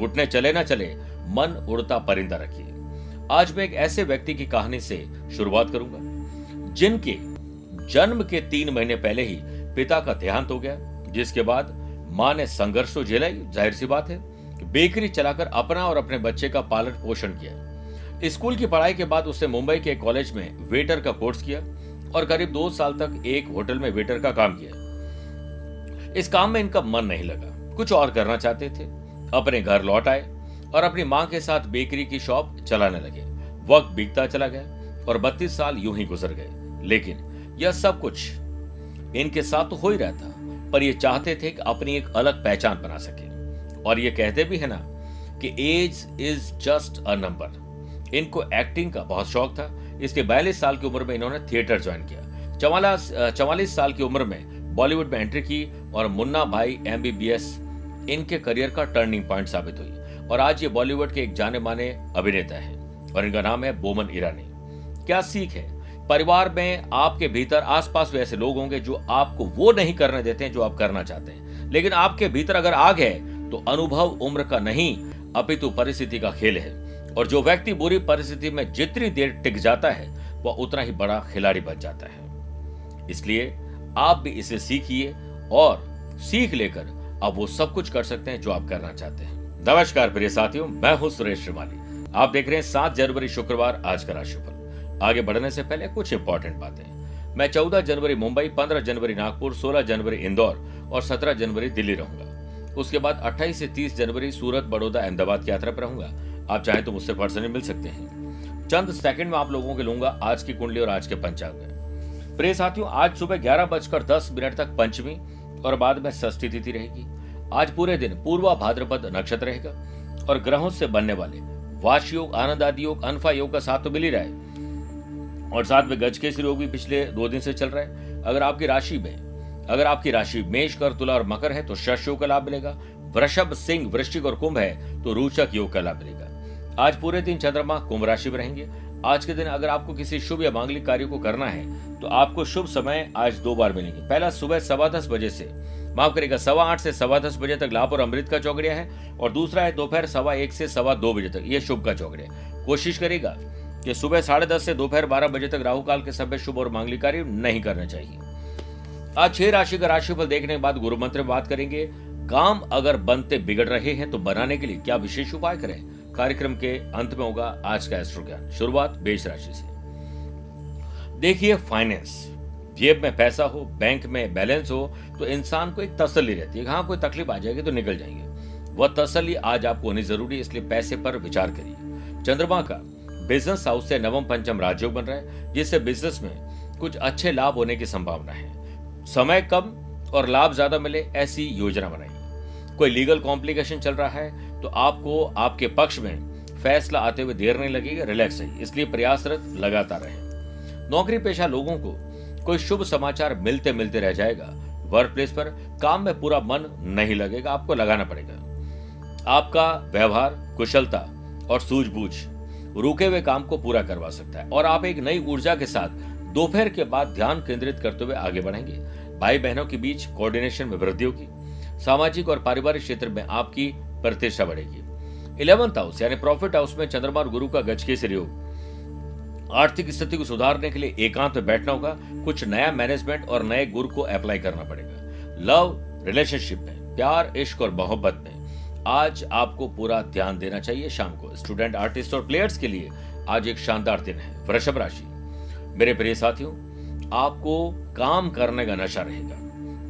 घुटने चले ना चले, मन उड़ता परिंदा रखिए। आज मैं एक ऐसे व्यक्ति की कहानी से शुरुआत करूँगा, जिनके जन्म के तीन महीने पहले ही पिता का देहांत हो गया, जिसके बाद माँ ने संघर्ष तो झेला ज़ाहिर सी बात है, बेकरी चलाकर अपना और अपने बच्चे का पालन पोषण किया। स्कूल की पढ़ाई के बाद उसने मुंबई के कॉलेज में वेटर का कोर्स किया और करीब दो साल तक एक होटल में वेटर का काम किया। इस काम में इनका मन नहीं लगा, कुछ और करना चाहते थे। अपने घर लौट आए और अपनी माँ के साथ बेकरी की शॉप चलाने लगे। वक्त बीतता चला गया और बत्तीस साल यूँ ही गुजर गए। लेकिन यह सब कुछ इनके साथ तो हो ही रहा था, पर ये चाहते थे कि अपनी एक अलग पहचान बना सके। और ये कहते भी है ना कि age is just a number. इनको एक्टिंग का बहुत शौक था। इसके बयालीस साल की उम्र में इन्होंने थिएटर ज्वाइन किया। चवालीस चवालीस साल की उम्र में बॉलीवुड में एंट्री की और मुन्ना भाई एमबीबीएस इनके करियर का टर्निंग पॉइंट साबित हुई और आज ये बॉलीवुड के एक जाने माने अभिनेता है और इनका नाम है बोमन ईरानी। क्या सीख है? परिवार में आपके भीतर आसपास भी ऐसे लोग होंगे जो आपको वो नहीं करने देते हैं जो आप करना चाहते हैं। लेकिन आपके भीतर अगर आग है तो अनुभव उम्र का नहीं, अपितु परिस्थिति का खेल है। और जो व्यक्ति बुरी परिस्थिति में जितनी देर टिक जाता है, वह उतना ही बड़ा खिलाड़ी बन जाता है। इसलिए आप भी इसे सीखिए और सीख लेकर अब वो सब कुछ कर सकते हैं जो आप करना चाहते हैं। नमस्कार, प्रिय साथियों, मैं हूँ सुरेश श्रीमाली। आप देख रहे हैं सात जनवरी शुक्रवार, आज का राशिफल। आगे बढ़ने से पहले कुछ इंपॉर्टेंट बातें। मैं चौदह जनवरी मुंबई, पंद्रह जनवरी नागपुर, सोलह जनवरी इंदौर और सत्रह जनवरी दिल्ली रहूँगा। उसके बाद 28 से 30 जनवरी सूरत, बड़ौदा, अहमदाबाद की यात्रा पर रहूँगा। आप चाहें तो मुझसे पर्सनली मिल सकते हैं। चंद सेकंड में आप लोगों के लूँगा आज की कुंडली और आज के पंचांग प्रिय साथियों, आज सुबह ग्यारह बजकर दस मिनट तक पंचमी और बाद में षष्ठी तिथि रहेगी। आज पूरे दिन पूर्वा भाद्रपद नक्षत्र रहेगा और ग्रहों से बनने वाले वाश योग, आनंद आदि योग, अनफा योग का साथ तो मिल ही रहा है। और साथ में गज के योग भी पिछले दो दिन से चल रहा है। अगर आपकी राशि में, अगर आपकी राशि मेष कर तुला और मकर है तो शश योग का लाभ मिलेगा। वृषभ, सिंह, वृश्चिक और कुंभ है तो रोचक योग का लाभ मिलेगा। आज पूरे दिन चंद्रमा, कुंभ राशि में रहेंगे। आज के दिन अगर आपको किसी शुभ या मांगलिक कार्य को करना है तो आपको शुभ समय आज दो बार मिलेंगे। पहला, सुबह सवा दस बजे से। माफ़ करेगा सवा आठ से सवा दस बजे तक लाभ और अमृत का चौकड़िया है, और दूसरा है दोपहर सवा एक से सवा दो बजे तक, ये शुभ का चौकड़िया कोशिश करेगा कि सुबह साढ़े दस से दोपहर बारह बजे तक राहु काल के सभ्य शुभ और मांगलिक कार्य नहीं करना चाहिए। आज छह राशि का राशिफल देखने के बाद गुरु मंत्र बात करेंगे, काम अगर बनते बिगड़ रहे हैं तो बनाने के लिए क्या विशेष उपाय करें? कार्यक्रम के अंत में होगा आज का एस्ट्रो ज्ञान शुरुआत बेच राशि से। देखिए फाइनेंस जेब में पैसा हो बैंक में बैलेंस हो तो इंसान को एक तसल्ली रहती है हाँ कोई तकलीफ़ आ जाएगी तो निकल जाएँगे। वह तसल्ली आज आपको होनी ज़रूरी है, इसलिए पैसे पर विचार करिए। चंद्रमा का बिज़नेस हाउस से नवम पंचम राजयोग बन रहा है, जिससे बिज़नेस में कुछ अच्छे लाभ होने की संभावना है। समय कम और लाभ ज़्यादा मिले, ऐसी योजना बनाइए। कोई लीगल कॉम्प्लिकेशन चल रहा है तो आपको आपके पक्ष में फैसला आते हुए देर नहीं लगेगा रिलैक्स है इसलिए प्रयासरत लगातार रहे। नौकरी पेशा लोगों को कोई शुभ समाचार मिलते मिलते रह जाएगा। वर्क प्लेस पर काम में पूरा मन नहीं लगेगा, आपको लगाना पड़ेगा। आपका व्यवहार, कुशलता और सूझबूझ रुके हुए काम को पूरा करवा सकता है। और आप एक नई ऊर्जा के साथ दोपहर के बाद ध्यान केंद्रित करते हुए आगे बढ़ेंगे। भाई बहनों के बीच कोऑर्डिनेशन में वृद्धि होगी। सामाजिक और पारिवारिक क्षेत्र में आपकी प्रतिष्ठा बढ़ेगी। इलेवंथ हाउस यानी प्रॉफिट हाउस में चंद्रमा और गुरु का गज केसरी योग आर्थिक स्थिति को सुधारने के लिए एकांत में बैठना होगा। कुछ नया मैनेजमेंट और नए गुरु को अप्लाई करना पड़ेगा। लव रिलेशनशिप में, प्यार, इश्क और मोहब्बत में। आज आपको पूरा ध्यान देना चाहिए शाम को। स्टूडेंट आर्टिस्ट और प्लेयर्स के लिए आज एक शानदार दिन है। वृषभ राशि। मेरे प्रिय साथियों, आपको काम करने का नशा रहेगा।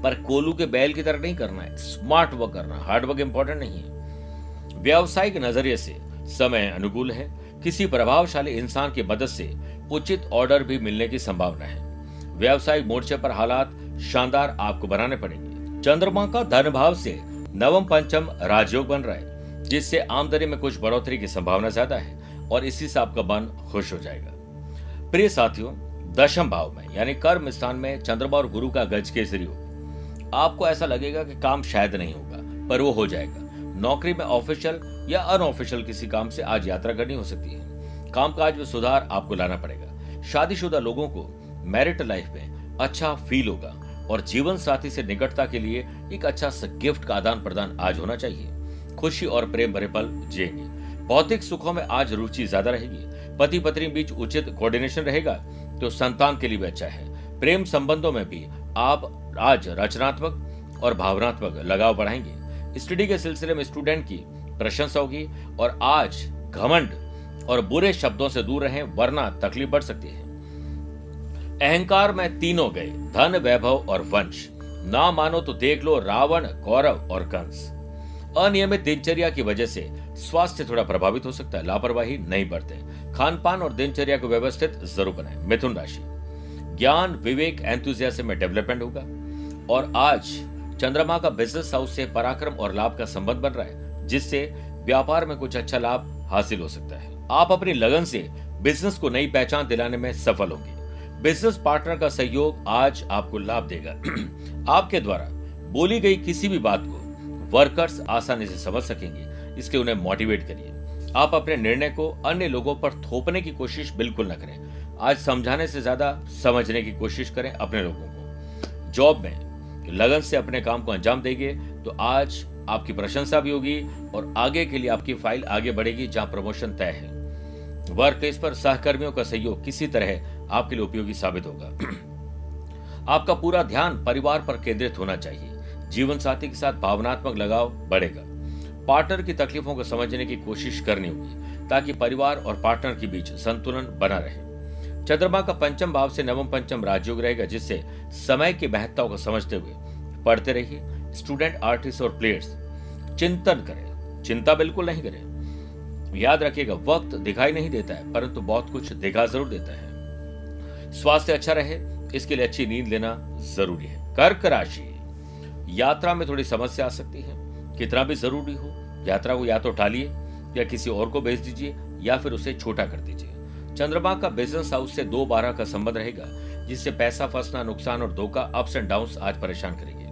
पर कोलू के बैल की तरह नहीं करना है। स्मार्ट वर्क करना हार्ड वर्क इंपॉर्टेंट नहीं है। व्यावसायिक नज़रिए से समय अनुकूल है। किसी प्रभावशाली इंसान की मदद से उचित ऑर्डर भी मिलने की संभावना है। व्यावसायिक मोर्चे पर हालात शानदार आपको बनाने पड़ेंगे। चंद्रमा का धन भाव से नवम पंचम राजयोग बन रहा है, जिससे आमदनी में कुछ बढ़ोतरी की संभावना ज़्यादा है और इसी से आपका मन खुश हो जाएगा। प्रिय साथियों, दशम भाव में, यानी कर्म स्थान में चंद्रमा और गुरु का गज केसरी हो आपको ऐसा लगेगा कि काम शायद नहीं होगा, पर वो हो जाएगा। नौकरी में ऑफिशियल या अनऑफिशियल किसी काम से आज यात्रा करनी हो सकती है। कामकाज में सुधार आपको लाना पड़ेगा। शादीशुदा लोगों को मैरिट लाइफ में अच्छा फील होगा और जीवन साथी से निकटता के लिए एक अच्छा गिफ्ट का आदान प्रदान आज होना चाहिए। खुशी और प्रेम भरे पल जिएँगे। भौतिक सुखों में आज रुचि ज़्यादा रहेगी। पति पत्नी बीच उचित कोऑर्डिनेशन रहेगा तो संतान के लिए भी अच्छा है। प्रेम संबंधों में भी आप आज रचनात्मक और भावनात्मक लगाव बढ़ाएँगे। स्टडी के सिलसिले में स्टूडेंट की प्रशंसा होगी और आज घमंड और बुरे शब्दों से दूर रहें, वरना तकलीफ़ बढ़ सकती है। अहंकार में तीनों गए, धन, वैभव और वंश। ना मानो तो देख लो रावण गौरव और कंस। अनियमित दिनचर्या की वजह से स्वास्थ्य थोड़ा प्रभावित हो सकता है, लापरवाही नहीं बरते। खान पान और दिनचर्या को व्यवस्थित ज़रूर बनाए, मिथुन राशि। ज्ञान, विवेक एंथुजियाज्म में डेवलपमेंट होगा। और आज चंद्रमा का बिज़नेस हाउस से पराक्रम और लाभ का संबंध बन रहा है, जिससे व्यापार में कुछ अच्छा लाभ हासिल हो सकता है। आप अपनी लगन से बिज़नेस को नई पहचान दिलाने में सफल होंगे। बिज़नेस पार्टनर का सहयोग आज आपको लाभ देगा। आपके द्वारा बोली गई किसी भी बात को वर्कर्स आसानी से समझ सकेंगे। इसके उन्हें मोटिवेट करिए। आप अपने निर्णय को अन्य लोगों पर थोपने की कोशिश बिल्कुल न करें। आज समझाने से ज़्यादा समझने की कोशिश करें अपने लोगों को। जॉब में लगन से अपने काम को अंजाम देंगे तो आज आपकी प्रशंसा भी होगी और आगे के लिए आपकी फ़ाइल आगे बढ़ेगी जहाँ प्रमोशन तय है। वर्क प्लेस पर सहकर्मियों का सहयोग किसी तरह आपके लिए उपयोगी साबित होगा। आपका पूरा ध्यान परिवार पर केंद्रित होना चाहिए। जीवन साथी के साथ भावनात्मक लगाव बढ़ेगा। पार्टनर की तकलीफों को समझने की कोशिश करनी होगी, ताकि परिवार और पार्टनर के बीच संतुलन बना रहे। चंद्रमा का पंचम भाव से नवम पंचम राजयोग रहेगा, जिससे समय की महत्ता को समझते हुए पढ़ते रहिए स्टूडेंट आर्टिस्ट और प्लेयर्स चिंतन करें। चिंता बिल्कुल नहीं करें। याद रखिएगा, वक्त दिखाई नहीं देता है, परंतु बहुत कुछ दिखा ज़रूर देता है। स्वास्थ्य अच्छा रहे, इसके लिए अच्छी नींद लेना ज़रूरी है। कर्क राशि, यात्रा में थोड़ी समस्या आ सकती है। कितना भी ज़रूरी हो, यात्रा को या तो टालिए या किसी और को भेज दीजिए, या फिर उसे छोटा कर दीजिए। चंद्रमा का बिज़नेस हाउस से दो बारह का संबंध रहेगा, जिससे पैसा फंसना, नुकसान और धोखा अप्स एंड डाउन आज परेशान करेंगे।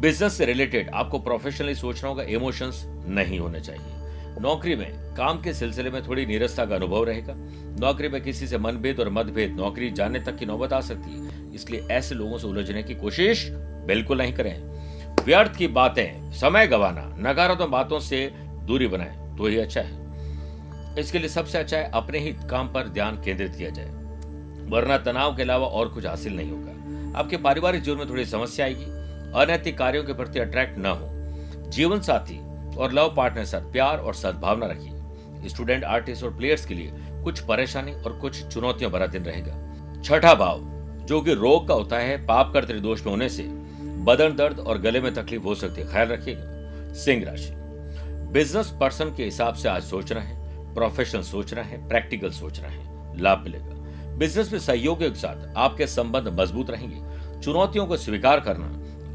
बिज़नेस से रिलेटेड आपको प्रोफेशनली सोचना होगा इमोशंस नहीं होने चाहिए। नौकरी में, काम के सिलसिले में थोड़ी नीरसता का अनुभव रहेगा। नौकरी में किसी से मनभेद और मतभेद, नौकरी जाने तक की नौबत आ सकती है। इसलिए ऐसे लोगों से उलझने की कोशिश बिल्कुल नहीं करें। व्यर्थ की बातें, समय गवाना, नकारात्मक बातों से दूरी बनाए तो ही अच्छा है। इसके लिए सबसे अच्छा है अपने ही काम पर ध्यान केंद्रित किया जाए। वरना तनाव के अलावा और कुछ हासिल नहीं होगा। आपके पारिवारिक जीवन में थोड़ी समस्या आएगी। अनैतिक कार्यों के प्रति अट्रैक्ट न हो। जीवन साथी और लव पार्टनर साथ प्यार और सद्भावना रखिए। स्टूडेंट, आर्टिस्ट और प्लेयर्स के लिए कुछ परेशानी और कुछ चुनौतियों भरा दिन रहेगा। छठा भाव, जो कि रोग का होता है, पाप कर त्रिदोष में होने से बदन दर्द और गले में तकलीफ़ हो सकती है। ख्याल रखिएगा। सिंह राशि। बिज़नेस पर्सन के हिसाब से आज सोचना है। प्रोफेशनल सोचना है, प्रैक्टिकल सोचना है, लाभ मिलेगा। बिज़नेस में सहयोग के साथ आपके संबंध मज़बूत रहेंगे। चुनौतियों को स्वीकार करना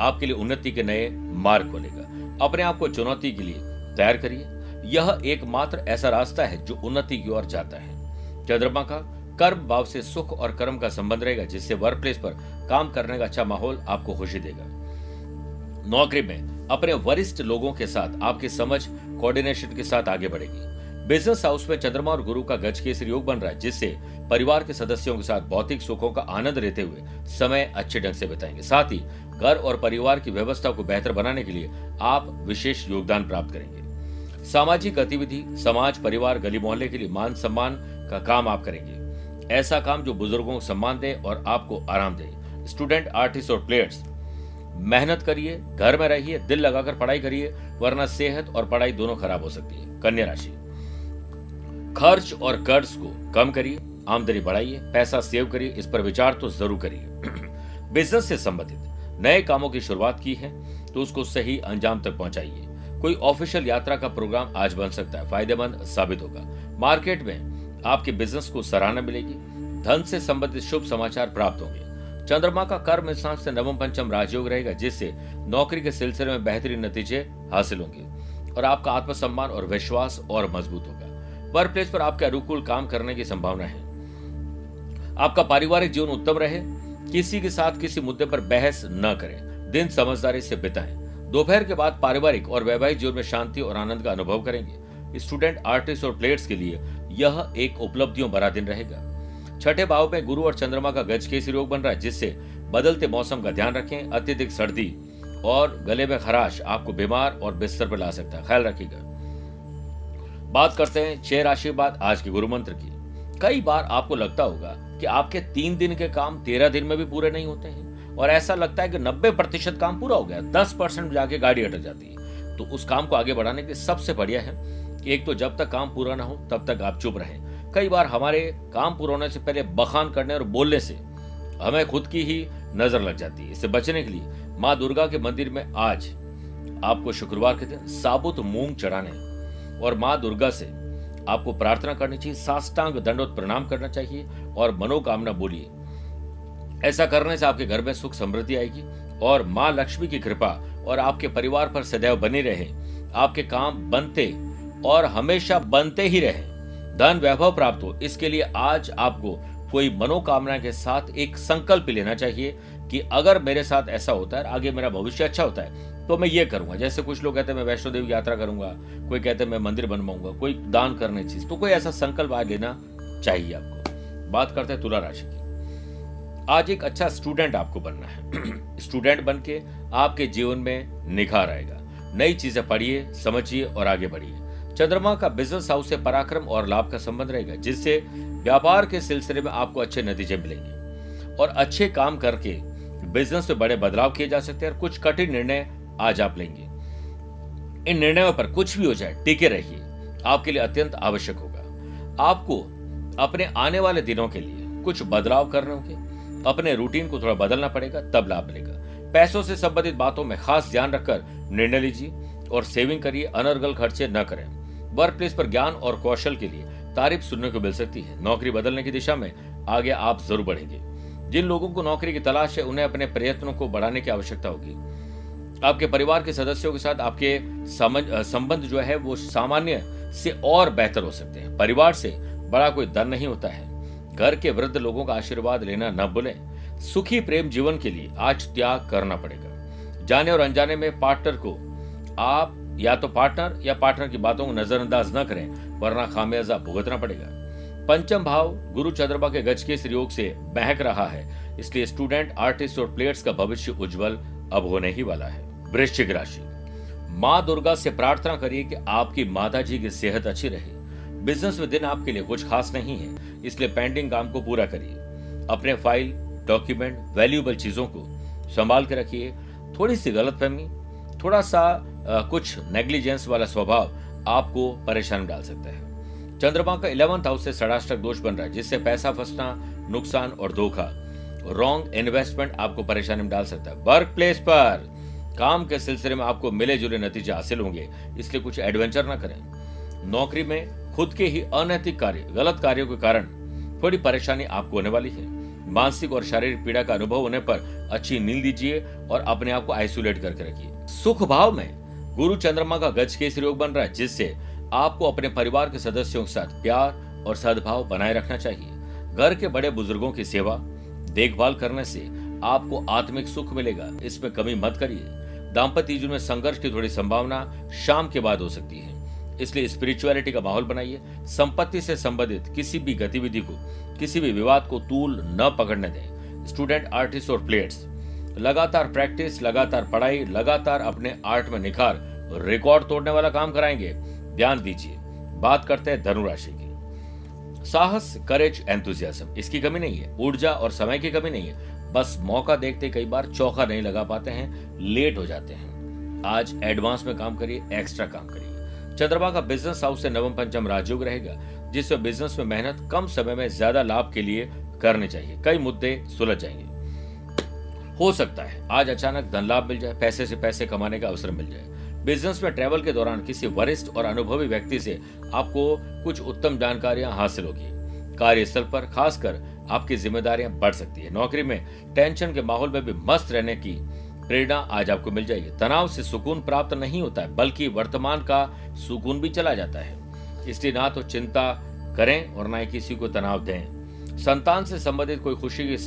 आपके लिए उन्नति के नए मार्ग खोलेगा। अपने आप को चुनौती के लिए तैयार करिए। यह एकमात्र ऐसा रास्ता है जो उन्नति की ओर जाता है। चंद्रमा का कर्म भाव से सुख और कर्म का संबंध रहेगा, जिससे वर्क प्लेस पर काम करने का अच्छा माहौल आपको खुशी देगा। नौकरी में अपने वरिष्ठ लोगों के साथ आपकी समझ कोऑर्डिनेशन के साथ आगे बढ़ेगी। बिज़नेस हाउस में चंद्रमा और गुरु का गज केसरी योग बन रहा है, जिससे परिवार के सदस्यों के साथ भौतिक सुखों का आनंद लेते हुए समय अच्छे ढंग से बिताएँगे। साथ ही घर और परिवार की व्यवस्था को बेहतर बनाने के लिए आप विशेष योगदान प्राप्त करेंगे। सामाजिक गतिविधि, समाज, परिवार, गली मोहल्ले के लिए मान सम्मान का काम आप करेंगे। ऐसा काम जो बुज़ुर्गों को सम्मान दे और आपको आराम दे। स्टूडेंट, आर्टिस्ट और प्लेयर्स, मेहनत करिए, घर में रहिए, दिल लगाकर पढ़ाई करिए, वरना सेहत और पढ़ाई दोनों खराब हो सकती है। कन्या राशि। खर्च और कर्ज को कम करिए, आमदनी बढ़ाइए, पैसा सेव करिए, इस पर विचार तो ज़रूर करिए। बिज़नेस से संबंधित नए कामों की शुरुआत की है तो उसको सही अंजाम तक पहुंचाइए। कोई ऑफिशियल यात्रा का प्रोग्राम आज बन सकता है, फ़ायदेमंद साबित होगा। मार्केट में आपके बिज़नेस को सराहना मिलेगी, धन से संबंधित शुभ समाचार प्राप्त होंगे। चंद्रमा का कर्म स्थान से नवम पंचम राजयोग रहेगा, जिससे नौकरी के सिलसिले में बेहतरीन नतीजे हासिल होंगे और आपका आत्मसम्मान और विश्वास और मज़बूत होगा। वर्क प्लेस पर आपके अनुकूल काम करने की संभावना है। आपका पारिवारिक जीवन उत्तम रहे, किसी के साथ किसी मुद्दे पर बहस न करें। दिन समझदारी से बिताएँ। दोपहर के बाद पारिवारिक और वैवाहिक जीवन में शांति और आनंद का अनुभव करेंगे। स्टूडेंट, आर्टिस्ट और प्लेयर्स के लिए यह एक उपलब्धियों भरा दिन रहेगा। छठे भाव में गुरु और चंद्रमा का गज केसरी योग बन रहा है, जिससे बदलते मौसम का ध्यान रखें। अत्यधिक सर्दी और गले में खराश आपको बीमार और बिस्तर पर ला सकता है। ख्याल रखिएगा। बात करते हैं छह राशि बाद आज के गुरु मंत्र की। कई बार आपको लगता होगा कि आपके तीन दिन के काम तेरह दिन में भी पूरे नहीं होते हैं और ऐसा लगता है कि नब्बे प्रतिशत काम पूरा हो गया, दस परसेंट जाके गाड़ी अटक जाती है। तो उस काम को आगे बढ़ाने के सबसे बढ़िया है एक तो जब तक काम पूरा ना हो, तब तक आप चुप रहें। कई बार हमारे काम पूरा होने से पहले बखान करने और बोलने से हमें खुद की ही नज़र लग जाती है। इससे बचने के लिए माँ दुर्गा के मंदिर में आज आपको शुक्रवार के दिन साबुत मूंग चढ़ाने और माँ दुर्गा से आपको प्रार्थना करनी चाहिए, साष्टांग दंडोत प्रणाम करना चाहिए और मनोकामना बोलिए। ऐसा करने से आपके घर में सुख समृद्धि आएगी और माँ लक्ष्मी की कृपा और आपके परिवार पर सदैव बनी रहे, आपके काम बनते और हमेशा बनते ही रहे। धन वैभव प्राप्त हो, इसके लिए आज आपको कोई मनोकामना के साथ एक संकल्प लेना चाहिए कि अगर मेरे साथ ऐसा होता है, आगे मेरा भविष्य अच्छा होता है तो मैं ये करूँगा, जैसे कुछ लोग कहते हैं, मैं वैष्णो देवी यात्रा करूँगा, कोई कहते हैं, मैं मंदिर बनवाऊँगा, कोई दान करने चीज़ तो कोई ऐसा संकल्प आज लेना चाहिए आपको। बात करते हैं तुला राशि की। आज एक अच्छा स्टूडेंट आपको बनना है। स्टूडेंट बन के आपके जीवन में निखार आएगा। नई चीज़ें पढ़िए, समझिए और आगे बढ़िए। चंद्रमा का बिज़नेस हाउस से पराक्रम और लाभ का संबंध रहेगा, जिससे व्यापार के सिलसिले में आपको अच्छे नतीजे मिलेंगे। और अच्छे काम करके बिज़नेस में बड़े बदलाव किए जा सकते हैं और कुछ कठिन निर्णय आज आप लेंगे। इन निर्णयों पर कुछ भी हो जाए, टिके रहिए। आपके लिए अत्यंत आवश्यक होगा। आपको अपने आने वाले दिनों के लिए कुछ बदलाव करने होंगे। अपने रूटीन को थोड़ा बदलना पड़ेगा, तब लाभ मिलेगा। पैसों से संबंधित बातों में खास ध्यान रखकर निर्णय लीजिए और सेविंग करिए, अनर्गल खर्चे न करें। वर्क प्लेस पर ज्ञान और कौशल के लिए तारीफ़ सुनने को मिल सकती है। नौकरी बदलने की दिशा में आगे आप ज़रूर बढ़ेंगे। जिन लोगों को नौकरी की तलाश है, उन्हें अपने प्रयत्नों को बढ़ाने की आवश्यकता होगी। आपके परिवार के सदस्यों के साथ आपके संबंध जो है वो सामान्य से और बेहतर हो सकते हैं। परिवार से बड़ा कोई दर नहीं होता है। घर के वृद्ध लोगों का आशीर्वाद लेना न भूलें। सुखी प्रेम जीवन के लिए आज त्याग करना पड़ेगा। जाने और अनजाने में पार्टनर को आप या तो पार्टनर या पार्टनर की बातों को नजरअंदाज न करें, वरना खामियाजा भुगतना पड़ेगा। पंचम भाव, गुरु चंद्रमा के गज के योग से बहक रहा है। इसलिए स्टूडेंट आर्टिस्ट और प्लेयर्स का भविष्य उज्जवल अब होने ही वाला है। वृश्चिक राशि। माँ दुर्गा से प्रार्थना करिए कि आपकी माता जी की सेहत अच्छी रहे। बिज़नेस में दिन आपके लिए कुछ खास नहीं है इसलिए पेंडिंग काम को पूरा करिए। अपने फ़ाइल डॉक्यूमेंट वैल्यूएबल चीज़ों को संभाल के रखिए। थोड़ी सी गलतफहमी थोड़ा सा आ, कुछ नेग्लिजेंस वाला स्वभाव आपको परेशान डाल सकता है। चंद्रमा का इलेवंथ हाउस से षडाष्टक दोष बन रहा है जिससे पैसा फंसना नुकसान और धोखा रॉन्ग इन्वेस्टमेंट आपको परेशानी में डाल सकता है। वर्क प्लेस पर काम के सिलसिले में आपको मिले जुले नतीजे हासिल होंगे। इसलिए कुछ एडवेंचर ना करें। नौकरी में खुद के ही अनैतिक कार्य, गलत कार्यों के कारण थोड़ी परेशानी आपको होने वाली है। मानसिक और शारीरिक पीड़ा का अनुभव होने पर अच्छी नींद लीजिए और अपने आप को आइसोलेट करके रखिए। सुख भाव में गुरु चंद्रमा का गज के योग बन रहा है, जिससे आपको अपने परिवार के सदस्यों के साथ प्यार और सद्भाव बनाए रखना चाहिए। घर के बड़े बुज़ुर्गों की सेवा, देखभाल करने से आपको आत्मिक सुख मिलेगा। इसमें कमी मत करिए। दाम्पत्य जीवन में संघर्ष की थोड़ी संभावना शाम के बाद हो सकती है। इसलिए स्पिरिचुअलिटी का माहौल बनाइए। संपत्ति से संबंधित किसी भी गतिविधि को, किसी भी विवाद को तूल न पकड़ने दें। स्टूडेंट आर्टिस्ट और प्लेयर्स लगातार प्रैक्टिस लगातार पढ़ाई, लगातार अपने आर्ट में निखार रिकॉर्ड तोड़ने वाला काम कराएँगे। ध्यान दीजिए। बात करते हैं धनुराशि की। साहस करेज एंथुजियाज्म इसकी कमी नहीं है। ऊर्जा और समय की कमी नहीं है। बस मौका देखते कई बार चौका नहीं लगा पाते हैं लेट हो जाते हैं। आज एडवांस में काम करिए एक्स्ट्रा काम करिए। चंद्रमा का बिज़नेस हाउस से नवम पंचम राजयोग रहेगा, जिससे बिज़नेस में मेहनत कम समय में ज़्यादा लाभ के लिए करने चाहिए। कई मुद्दे सुलझ जाएँगे। हो सकता है आज अचानक धन लाभ मिल जाए, पैसे से पैसे कमाने का अवसर मिल जाए। बिज़नेस में ट्रैवल के दौरान किसी वरिष्ठ और अनुभवी व्यक्ति से आपको कुछ उत्तम जानकारियाँ हासिल होगी। कार्यस्थल पर खासकर आपकी जिम्मेदारियाँ बढ़ सकती है। नौकरी में टेंशन के माहौल में भी मस्त रहने की प्रेरणा आज आपको मिल जाएगी। तनाव से सुकून प्राप्त नहीं होता है, बल्कि वर्तमान का सुकून भी चला जाता है। इसलिए ना तो चिंता करें और ना ही किसी को तनाव दें। संतान से संबंधित कोई खुशी की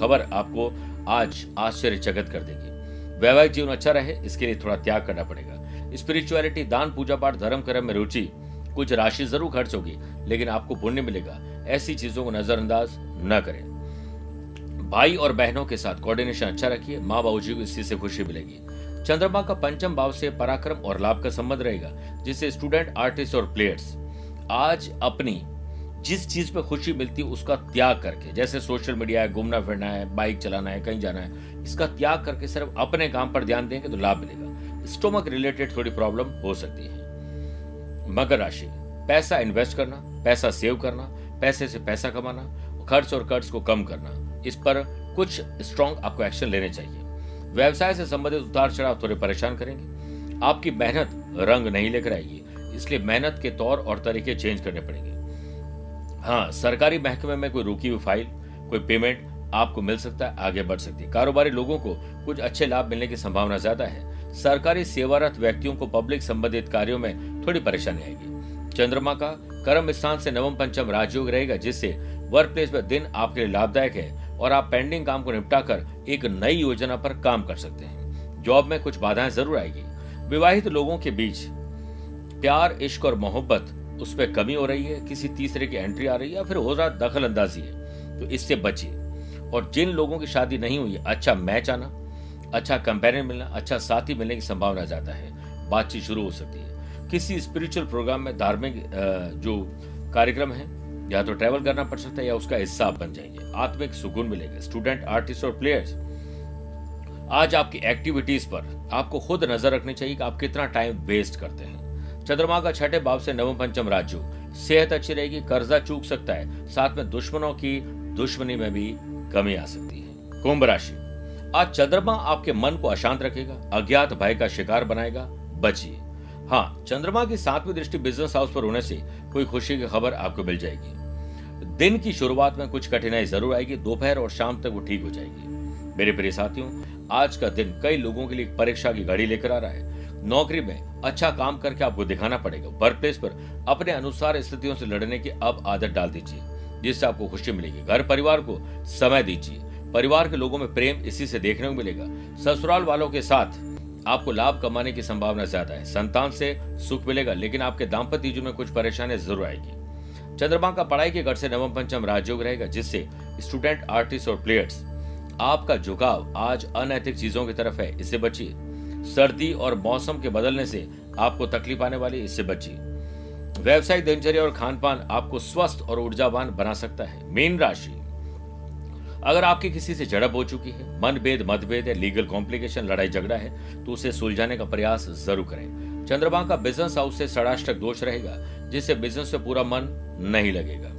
खबर आपको आज आश्चर्यचकित कर देगी। वैवाहिक जीवन अच्छा रहे, इसके लिए थोड़ा त्याग करना पड़ेगा। स्पिरिचुअलिटी, दान पूजा पाठ धर्म, कर्म में रुचि। कुछ राशि ज़रूर खर्च होगी, लेकिन आपको पुण्य मिलेगा। ऐसी चीज़ों को नजरअंदाज न करें। भाई और बहनों के साथ कोऑर्डिनेशन अच्छा रखिए। माँ बाबू जी को इसी से खुशी मिलेगी। चंद्रमा का पंचम भाव से पराक्रम और लाभ का संबंध रहेगा, जिससे स्टूडेंट आर्टिस्ट और प्लेयर्स आज अपनी जिस चीज़ पे खुशी मिलती है, उसका त्याग करके, जैसे सोशल मीडिया है घूमना फिरना है बाइक चलाना है, कहीं जाना है, इसका त्याग करके सिर्फ़ अपने काम पर ध्यान देंगे तो लाभ मिलेगा। स्टोमक रिलेटेड थोड़ी प्रॉब्लम हो सकती है। मकर राशि, पैसा इन्वेस्ट करना, पैसा सेव करना, पैसे से पैसा कमाना, खर्च और कर्ज को कम करना, इस पर कुछ स्ट्रॉन्ग आपको एक्शन लेने चाहिए। व्यवसाय से संबंधित उतार चढ़ाव थोड़े परेशान करेंगे। आपकी मेहनत रंग नहीं लेकर आएगी, इसलिए मेहनत के तौर और तरीके चेंज करने पड़ेंगे। हाँ सरकारी महकमे में कोई रुकी हुई फ़ाइल कोई पेमेंट आपको मिल सकता है, आगे बढ़ सकती है। कारोबारी लोगों को कुछ अच्छे लाभ मिलने की संभावना ज़्यादा है। सरकारी सेवारत व्यक्तियों को पब्लिक संबंधित कार्यों में थोड़ी परेशानी आएगी। चंद्रमा का कर्म स्थान से नवम पंचम राजयोग रहेगा, जिससे वर्क प्लेस में दिन आपके लिए लाभदायक है और आप पेंडिंग काम को निपटा कर एक नई योजना पर काम कर सकते हैं। जॉब में कुछ बाधाएँ ज़रूर आएगी। विवाहित लोगों के बीच प्यार, इश्क और मोहब्बत उस पर कमी हो रही है, किसी तीसरे की एंट्री आ रही है या फिर हो रहा दखल अंदाजी है तो इससे बचिए। और जिन लोगों की शादी नहीं हुई अच्छा मैच आना। अच्छा कंपेरियन मिलना अच्छा साथी मिलने की संभावना ज़्यादा है। बातचीत शुरू हो सकती है। किसी स्पिरिचुअल प्रोग्राम में धार्मिक जो कार्यक्रम है, या तो ट्रेवल करना पड़ सकता है या उसका हिस्सा बन जाएँगे। आत्मिक सुकून मिलेगा। स्टूडेंट आर्टिस्ट और प्लेयर्स आज आपकी एक्टिविटीज़ पर आपको खुद नज़र रखनी चाहिए कि आप कितना टाइम वेस्ट करते हैं। चंद्रमा का छठे भाव से नवम पंचम राज्य, सेहत अच्छी रहेगी, कर्जा चूक सकता है। साथ में दुश्मनों की दुश्मनी में भी कमी आ सकती है। कुंभ राशि आज चंद्रमा आपके मन को अशांत रखेगा, अज्ञात भय का शिकार बनाएगा। बचिए। हाँ चंद्रमा की सातवीं दृष्टि बिज़नेस हाउस पर होने से कोई खुशी की खबर आपको मिल जाएगी। दिन की शुरुआत में कुछ कठिनाई ज़रूर आएगी, दोपहर और शाम तक वो ठीक हो जाएगी। मेरे प्रिय साथियों, आज का दिन कई लोगों के लिए परीक्षा की घड़ी लेकर आ रहा है। नौकरी में अच्छा काम करके आपको दिखाना पड़ेगा। वर्क प्लेस पर अपने अनुसार स्थितियों से लड़ने की अब आदत डाल दीजिए। जिससे आपको खुशी मिलेगी। घर परिवार को समय दीजिए। परिवार के लोगों में प्रेम इसी से देखने को मिलेगा। ससुराल वालों के साथ आपको लाभ कमाने की संभावना ज़्यादा है। संतान से सुख मिलेगा, लेकिन आपके दाम्पत्य जीवन में कुछ परेशानी ज़रूर आएगी। चंद्रमा का पढ़ाई के घर से नवम पंचम राजयोग रहेगा, जिससे स्टूडेंट आर्टिस्ट और प्लेयर्स आपका झुकाव आज अनैतिक चीज़ों की तरफ़ है। इससे बचिए। सर्दी और मौसम के बदलने से आपको तकलीफ़ आने वाली इससे बचिए। व्यवसायिक दिनचर्या और खान पान आपको स्वस्थ और ऊर्जावान बना सकता है। मीन राशि अगर आपकी किसी से झड़प हो चुकी है, मनभेद, मतभेद है लीगल कॉम्प्लिकेशन लड़ाई झगड़ा है तो उसे सुलझाने का प्रयास ज़रूर करें। चंद्रमा का बिज़नेस हाउस से षडाष्टक दोष रहेगा, जिससे बिज़नेस में पूरा मन नहीं लगेगा।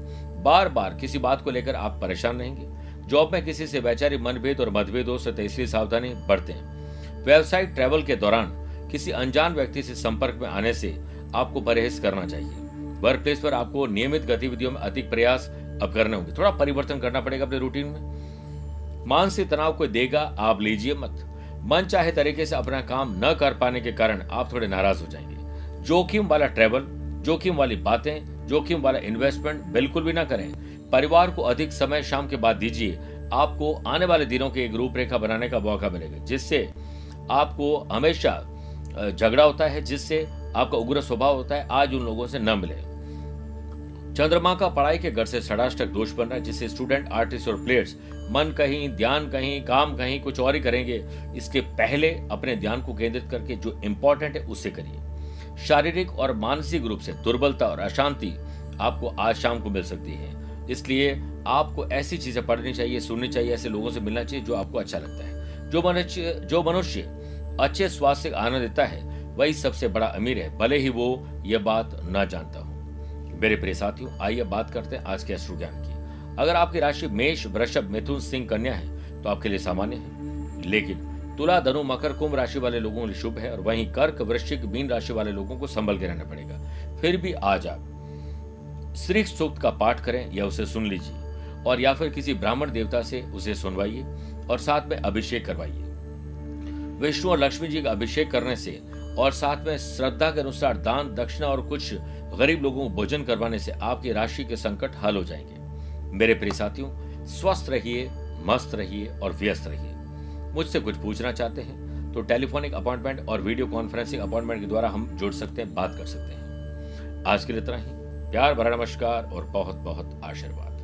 बार बार किसी बात को लेकर आप परेशान रहेंगे। जॉब में किसी से वैचारिक मनभेद और मतभेद हो सकते इसलिए सावधानी बढ़ते हैं व्यवसायिक ट्रैवल के दौरान किसी अनजान व्यक्ति से संपर्क में आने से आपको परहेज करना चाहिए। वर्क प्लेस पर आपको नियमित गतिविधियों में अधिक प्रयास अब करने होंगे। थोड़ा परिवर्तन करना पड़ेगा अपने रूटीन में। मानसिक तनाव को देगा, आप लीजिए मत। मन चाहे तरीके से अपना काम न कर पाने के कारण आप थोड़े नाराज़ हो जाएँगे। जोखिम वाला ट्रेवल जोखिम वाली बातें, जोखिम वाला इन्वेस्टमेंट बिल्कुल भी ना करें। परिवार को अधिक समय शाम के बाद दीजिए। आपको आने वाले दिनों की एक रूपरेखा बनाने का मौका मिलेगा, जिससे आपको हमेशा झगड़ा होता है, जिससे आपका उग्र स्वभाव होता है, आज उन लोगों से न मिले। चंद्रमा का पढ़ाई के घर से षडाष्टक दोष बन रहा है, जिससे स्टूडेंट आर्टिस्ट और प्लेयर्स मन कहीं, ध्यान कहीं, काम कहीं, कुछ और ही करेंगे। इसके पहले अपने ध्यान को केंद्रित करके जो इंपॉर्टेंट है, उससे करिए। शारीरिक और मानसिक रूप से दुर्बलता और अशांति आपको आज शाम को मिल सकती है। इसलिए आपको ऐसी चीज़ें पढ़नी चाहिए, सुननी चाहिए, ऐसे लोगों से मिलना चाहिए जो आपको अच्छा लगता है। जो मनुष्य जो मनुष्य अच्छे स्वास्थ्य आनंद देता है, वही सबसे बड़ा अमीर है, भले ही वो ये बात ना जानता हो। मेरे प्रिय साथियों, आइए बात करते हैं आज के अश्रु ज्ञान की। अगर आपकी राशि मेष, वृषभ, मिथुन, सिंह, कन्या है तो आपके लिए सामान्य है। लेकिन तुला, धनु, मकर, कुंभ राशि वाले लोगों के लिए शुभ है और वहीं कर्क, वृश्चिक, मीन राशि वाले लोगों को संभल के रहना पड़ेगा। फिर भी आज आप श्री सूक्त का पाठ करें या उसे सुन लीजिए और या फिर किसी ब्राह्मण देवता से उसे सुनवाइए और साथ में अभिषेक करवाइए। विष्णु और लक्ष्मी जी का अभिषेक करने से और साथ में श्रद्धा के अनुसार दान, दक्षिणा और कुछ गरीब लोगों को भोजन करवाने से आपकी राशि के संकट हल हो जाएँगे। मेरे प्रिय साथियों, स्वस्थ रहिए, मस्त रहिए और व्यस्त रहिए। मुझसे कुछ पूछना चाहते हैं तो टेलीफोनिक अपॉइंटमेंट और वीडियो कॉन्फ्रेंसिंग अपॉइंटमेंट के द्वारा हम जुड़ सकते हैं, बात कर सकते हैं। आज के लिए इतना ही। प्यार, भरा नमस्कार और बहुत बहुत आशीर्वाद।